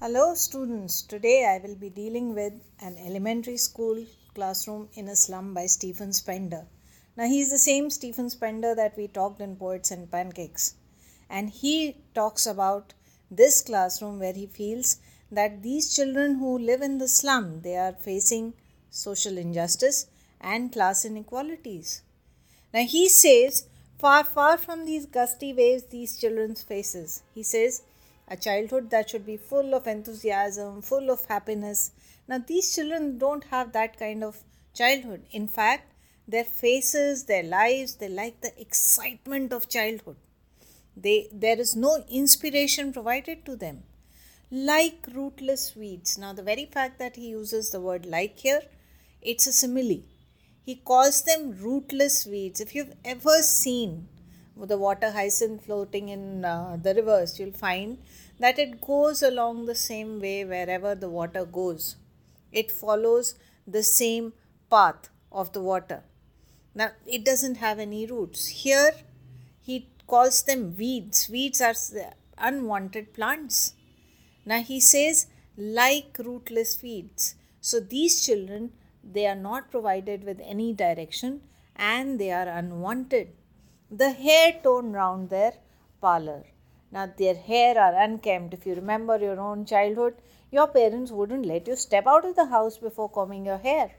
Hello, students. Today I will be dealing with an elementary school classroom in a slum by Stephen Spender. Now, he is the same Stephen Spender that we talked in Poets and Pancakes. And he talks about this classroom where he feels that these children who live in the slum they are facing social injustice and class inequalities. Now, he says, far, far from these gusty waves these children's faces, he says, a childhood that should be full of enthusiasm, full of happiness. Now, these children don't have that kind of childhood. In fact, their faces, their lives, they like the excitement of childhood. They, there is no inspiration provided to them. Like rootless weeds. Now, the very fact that he uses the word like here, it's a simile. He calls them rootless weeds. If you've ever seen the water hyacinth floating in uh, the rivers, you'll find that it goes along the same way wherever the water goes. It follows the same path of the water. Now, it doesn't have any roots. Here, he calls them weeds. Weeds are unwanted plants. Now, he says, like rootless weeds. So, these children, they are not provided with any direction and they are unwanted the hair torn round their parlor. Now, their hair are unkempt. If you remember your own childhood, your parents wouldn't let you step out of the house before combing your hair.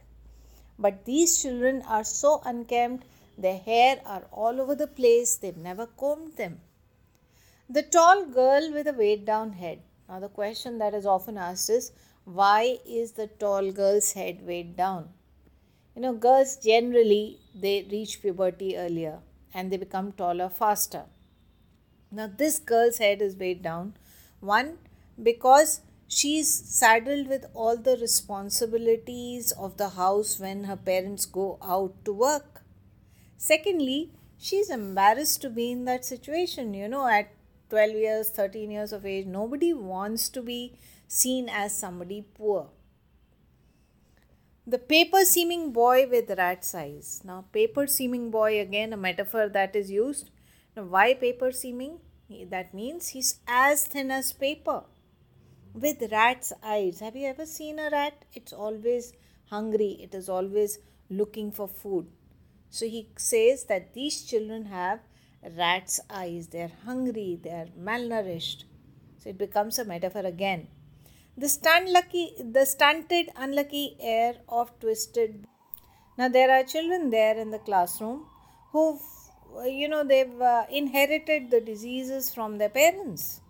But these children are so unkempt, their hair are all over the place, they've never combed them. The tall girl with a weighed down head. Now, the question that is often asked is why is the tall girl's head weighed down? You know, girls generally they reach puberty earlier and they become taller faster. Now, this girl's head is weighed down. One, because she's saddled with all the responsibilities of the house when her parents go out to work. Secondly, she's embarrassed to be in that situation. You know, at 12 years, 13 years of age, nobody wants to be seen as somebody poor. The paper seeming boy with rat's eyes. Now, paper seeming boy again a metaphor that is used. Now, why paper seeming? That means he's as thin as paper with rat's eyes. Have you ever seen a rat? It's always hungry, it is always looking for food. So, he says that these children have rat's eyes. They are hungry, they are malnourished. So, it becomes a metaphor again the lucky the stunted unlucky heir of twisted now there are children there in the classroom who you know they've uh, inherited the diseases from their parents.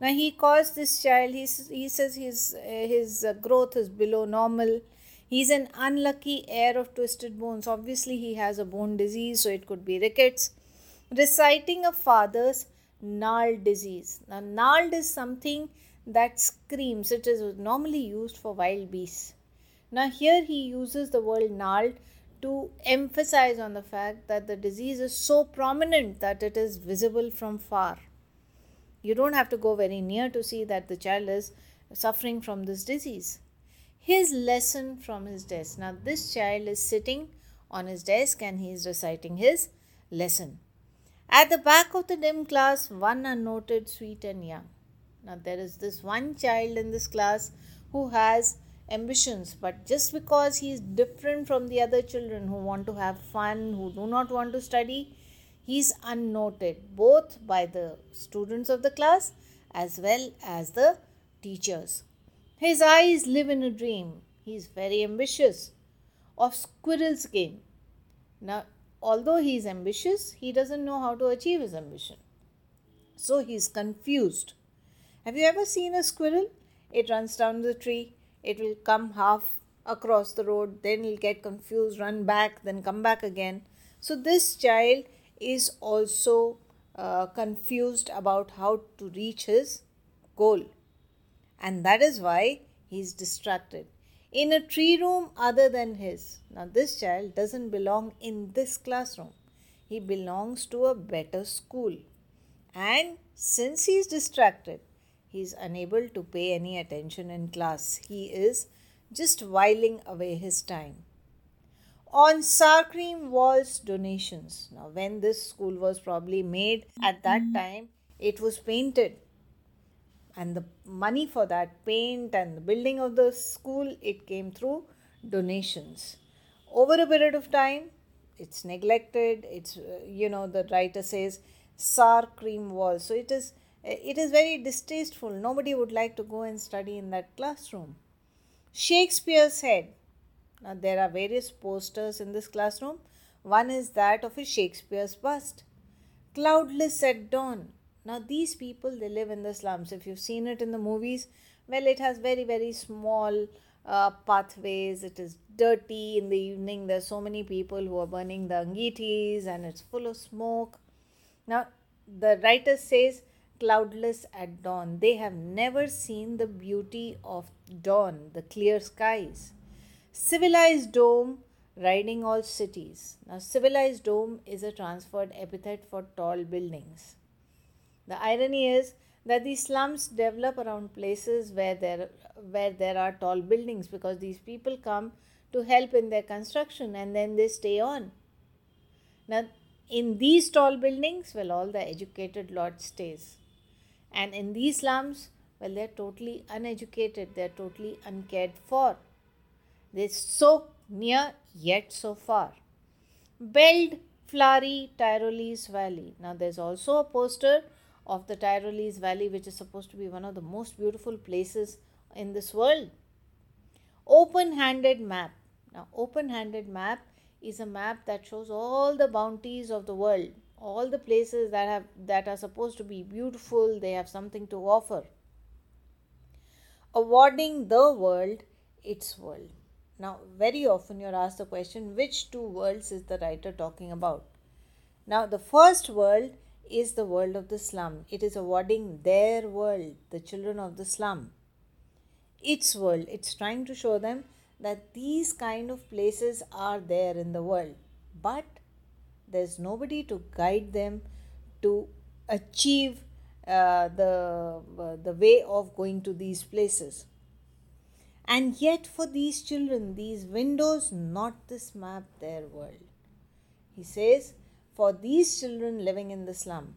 Now he calls this child he, he says his uh, his uh, growth is below normal. He's an unlucky heir of twisted bones. Obviously he has a bone disease so it could be rickets. Reciting a father's gnarled disease. Now gnarled is something that screams. It is normally used for wild beasts. Now, here he uses the word gnarled to emphasize on the fact that the disease is so prominent that it is visible from far. You don't have to go very near to see that the child is suffering from this disease. His lesson from his desk. Now, this child is sitting on his desk and he is reciting his lesson. At the back of the dim class, one unnoted, sweet, and young. Now, there is this one child in this class who has ambitions, but just because he is different from the other children who want to have fun, who do not want to study, he is unnoted both by the students of the class as well as the teachers. His eyes live in a dream. He is very ambitious of squirrel's game. Now, although he is ambitious, he doesn't know how to achieve his ambition. So he is confused. Have you ever seen a squirrel? It runs down the tree, it will come half across the road, then it'll get confused, run back, then come back again. So, this child is also uh, confused about how to reach his goal, and that is why he's distracted. In a tree room other than his. Now, this child doesn't belong in this classroom, he belongs to a better school. And since he is distracted, he is unable to pay any attention in class. He is just whiling away his time. On sour cream walls donations. Now, when this school was probably made at that time, it was painted. and the money for that paint and the building of the school it came through donations over a period of time it's neglected it's uh, you know the writer says sour cream walls so it is it is very distasteful. Nobody would like to go and study in that classroom. Shakespeare said, now there are various posters in this classroom. One is that of a shakespeare's bust. Cloudless at dawn. Now these people they live in the slums. If you've seen it in the movies well it has very very small uh, pathways. It is dirty in the evening. There are so many people who are burning the angitis and it's full of smoke. Now the writer says cloudless at dawn they have never seen the beauty of dawn the clear skies civilized dome riding all cities now civilized dome is a transferred epithet for tall buildings the irony is that these slums develop around places where there where there are tall buildings because these people come to help in their construction and then they stay on. Now in these tall buildings, well all the educated lot stays. And in these slums, well they're totally uneducated, they're totally uncared for. They're so near yet so far. Belled Flowery Tyrolese Valley. Now there's also a poster of the Tyrolese Valley, which is supposed to be one of the most beautiful places in this world. Open handed map. Now, open handed map is a map that shows all the bounties of the world, all the places that have that are supposed to be beautiful, they have something to offer. Awarding the world its world. Now, very often you're asked the question which two worlds is the writer talking about? Now, the first world is the world of the slum. It is awarding their world, the children of the slum. Its world. It's trying to show them that these kind of places are there in the world. But there's nobody to guide them to achieve uh, the, uh, the way of going to these places. And yet, for these children, these windows, not this map, their world. He says, for these children living in the slum.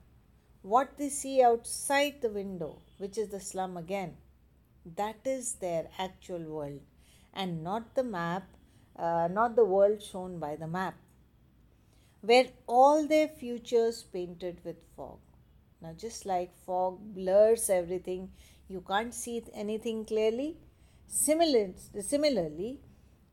What they see outside the window, which is the slum again, that is their actual world and not the map, uh, not the world shown by the map, where all their futures painted with fog. Now, just like fog blurs everything, you can't see anything clearly. Similarly, similarly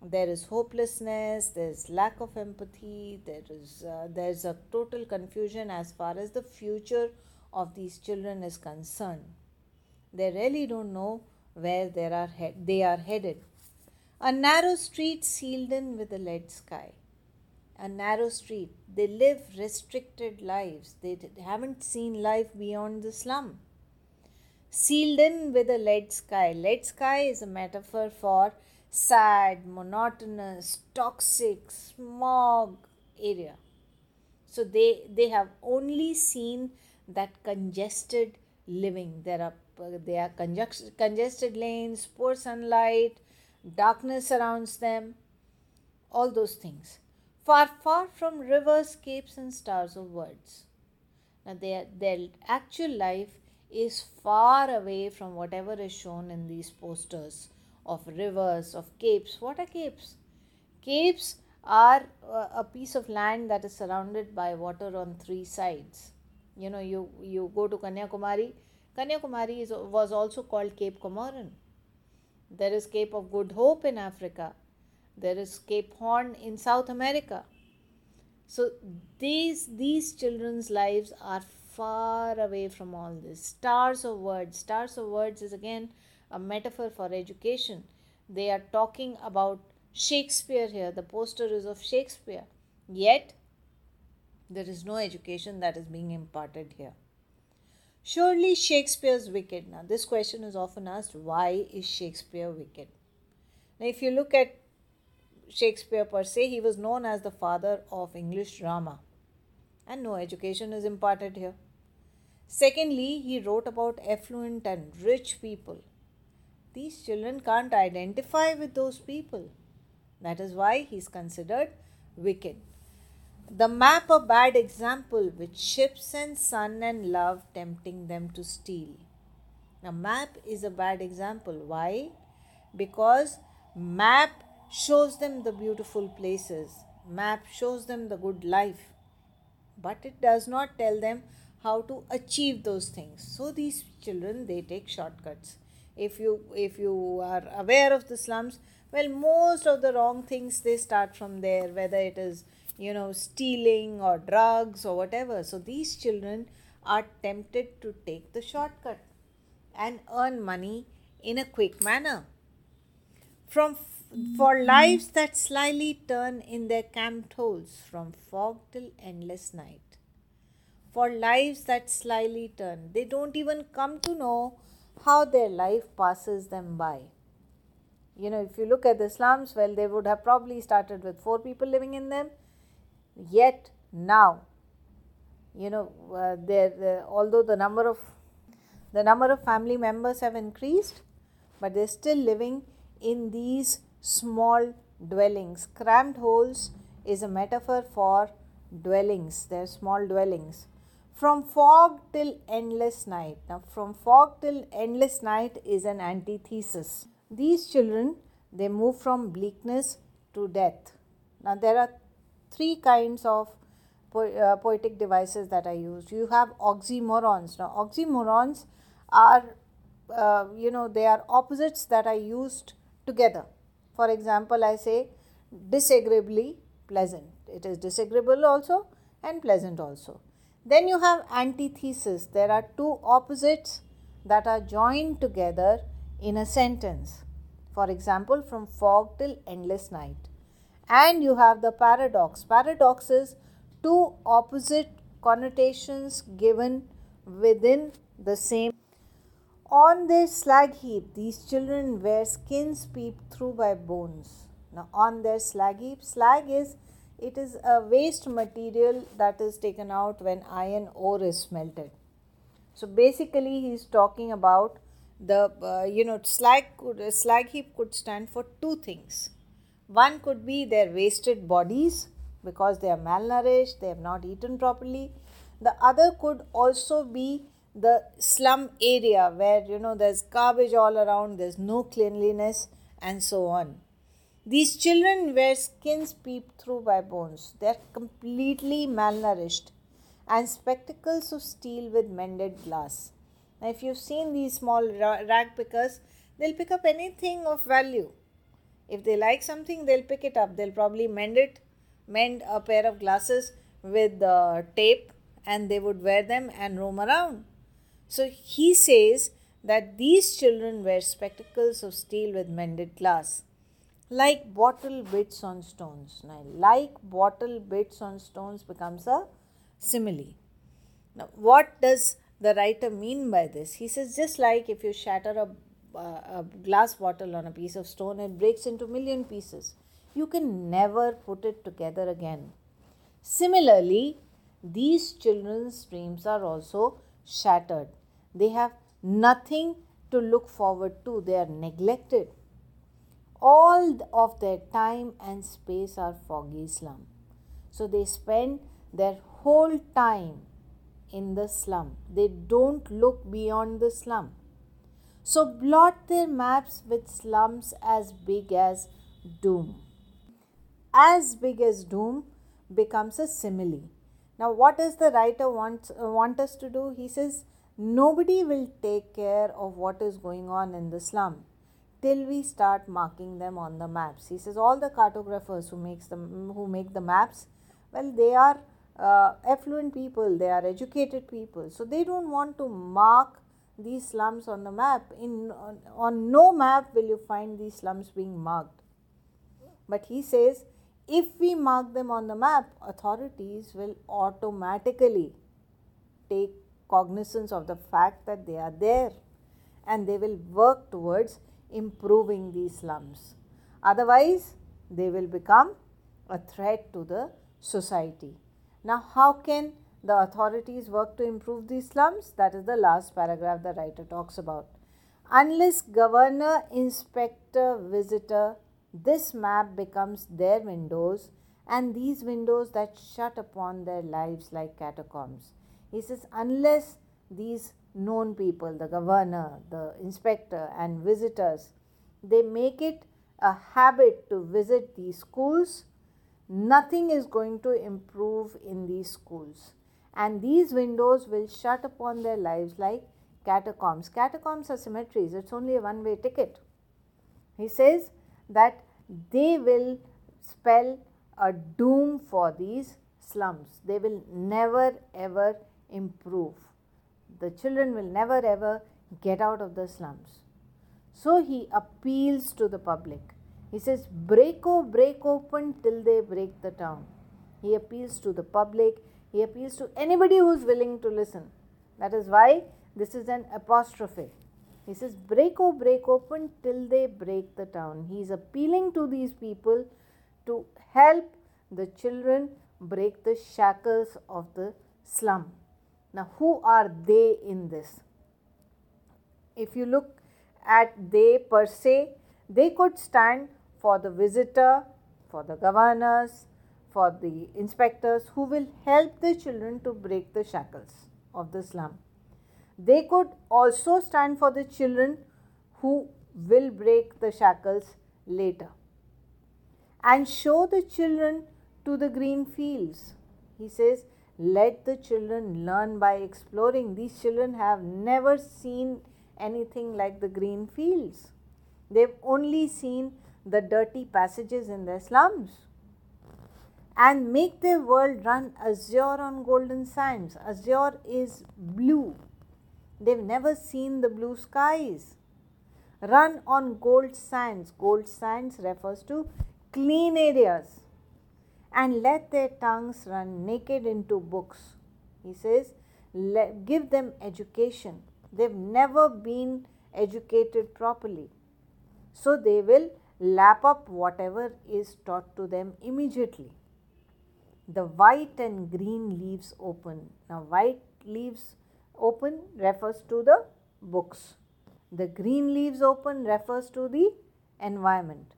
there is hopelessness there's lack of empathy there is uh, there's a total confusion as far as the future of these children is concerned they really don't know where they are he- they are headed a narrow street sealed in with a lead sky a narrow street they live restricted lives they haven't seen life beyond the slum sealed in with a lead sky lead sky is a metaphor for sad, monotonous, toxic, smog area. So they they have only seen that congested living. There are there are congested lanes, poor sunlight, darkness surrounds them, all those things. Far, far from rivers, capes, and stars of words. Now, their, their actual life is far away from whatever is shown in these posters of rivers, of capes. What are capes? Capes are uh, a piece of land that is surrounded by water on three sides. You know, you, you go to Kanyakumari. Kanyakumari is, was also called Cape Comorin. There is Cape of Good Hope in Africa. There is Cape Horn in South America. So these these children's lives are far away from all this. Stars of words. Stars of words is again a metaphor for education. They are talking about Shakespeare here. The poster is of Shakespeare. Yet, there is no education that is being imparted here. Surely Shakespeare's wicked. Now, this question is often asked why is Shakespeare wicked? Now, if you look at Shakespeare per se, he was known as the father of English drama, and no education is imparted here. Secondly, he wrote about affluent and rich people these children can't identify with those people. That is why he is considered wicked. The map a bad example with ships and sun and love tempting them to steal. Now, map is a bad example. Why? Because map shows them the beautiful places, map shows them the good life, but it does not tell them how to achieve those things. So, these children they take shortcuts. If you if you are aware of the slums, well, most of the wrong things they start from there, whether it is you know stealing or drugs or whatever. So, these children are tempted to take the shortcut and earn money in a quick manner. From for lives that slyly turn in their camped holes from fog till endless night. For lives that slyly turn, they don't even come to know how their life passes them by. You know, if you look at the slums, well, they would have probably started with four people living in them. Yet now, you know, uh, there, although the number of the number of family members have increased, but they're still living in these small dwellings. Cramped holes is a metaphor for dwellings, they're small dwellings. From fog till endless night. Now, from fog till endless night is an antithesis. These children they move from bleakness to death. Now, there are three kinds of po- uh, poetic devices that I use. You have oxymorons. Now, oxymorons are uh, you know they are opposites that are used together for example i say disagreeably pleasant. It is disagreeable also and pleasant also. Then you have antithesis. There are two opposites that are joined together in a sentence. For example from fog till endless night. And you have the paradox. Paradox is two opposite connotations given within the same on their slag heap, these children wear skins peeped through by bones. Now, on their slag heap, slag is it is a waste material that is taken out when iron ore is smelted. So basically, he is talking about the uh, you know slag could, slag heap could stand for two things. One could be their wasted bodies because they are malnourished, they have not eaten properly. The other could also be the slum area where you know there's garbage all around there's no cleanliness and so on. These children wear skins peep through by bones. They're completely malnourished and spectacles of steel with mended glass. Now if you've seen these small rag pickers they'll pick up anything of value. If they like something they'll pick it up. They'll probably mend it mend a pair of glasses with uh, tape and they would wear them and roam around so he says that these children wear spectacles of steel with mended glass, like bottle bits on stones. Now, like bottle bits on stones becomes a simile. Now, what does the writer mean by this? He says, just like if you shatter a, uh, a glass bottle on a piece of stone, it breaks into million pieces. You can never put it together again. Similarly, these children's dreams are also shattered. They have nothing to look forward to, they are neglected. All of their time and space are foggy slum. So they spend their whole time in the slum. They don't look beyond the slum. So blot their maps with slums as big as doom. As big as doom becomes a simile. Now, what does the writer want, uh, want us to do? He says, Nobody will take care of what is going on in the slum till we start marking them on the maps. He says all the cartographers who makes them who make the maps, well, they are uh, affluent people, they are educated people, so they don't want to mark these slums on the map. In on, on no map will you find these slums being marked. But he says if we mark them on the map, authorities will automatically take cognizance of the fact that they are there and they will work towards improving these slums. Otherwise, they will become a threat to the society. Now, how can the authorities work to improve these slums? That is the last paragraph the writer talks about. Unless governor, inspector, visitor, this map becomes their windows and these windows that shut upon their lives like catacombs. He says, unless these known people, the governor, the inspector, and visitors, they make it a habit to visit these schools, nothing is going to improve in these schools. And these windows will shut upon their lives like catacombs. Catacombs are cemeteries, it's only a one way ticket. He says that they will spell a doom for these slums. They will never ever improve. The children will never ever get out of the slums. So he appeals to the public. He says, Break, oh, break open till they break the town. He appeals to the public. He appeals to anybody who is willing to listen. That is why this is an apostrophe. He says, Break, oh, break open till they break the town. He is appealing to these people to help the children break the shackles of the slum. Now, who are they in this? If you look at they per se, they could stand for the visitor, for the governors, for the inspectors who will help the children to break the shackles of the slum. They could also stand for the children who will break the shackles later and show the children to the green fields. He says, Let the children learn by exploring. These children have never seen anything like the green fields. They've only seen the dirty passages in their slums and make their world run azure on golden sands. Azure is blue. They've never seen the blue skies. Run on gold sands. Gold sands refers to clean areas. And let their tongues run naked into books. He says, give them education They've never been educated properly. So they will lap up whatever is taught to them immediately. The white and green leaves open. Now, white leaves open refers to the books. The green leaves open refers to the environment.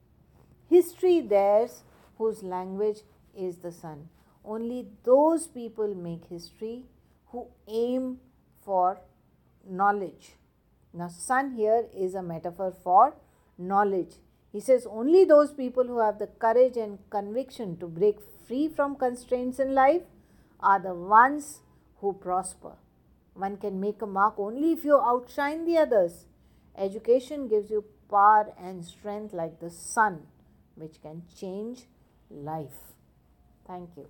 History theirs whose language is the sun. Only those people make history who aim for knowledge. Now, sun here is a metaphor for knowledge. He says only those people who have the courage and conviction to break free from constraints in life are the ones who prosper. One can make a mark only if you outshine the others. Education gives you power and strength like the sun, which can change life. Thank you.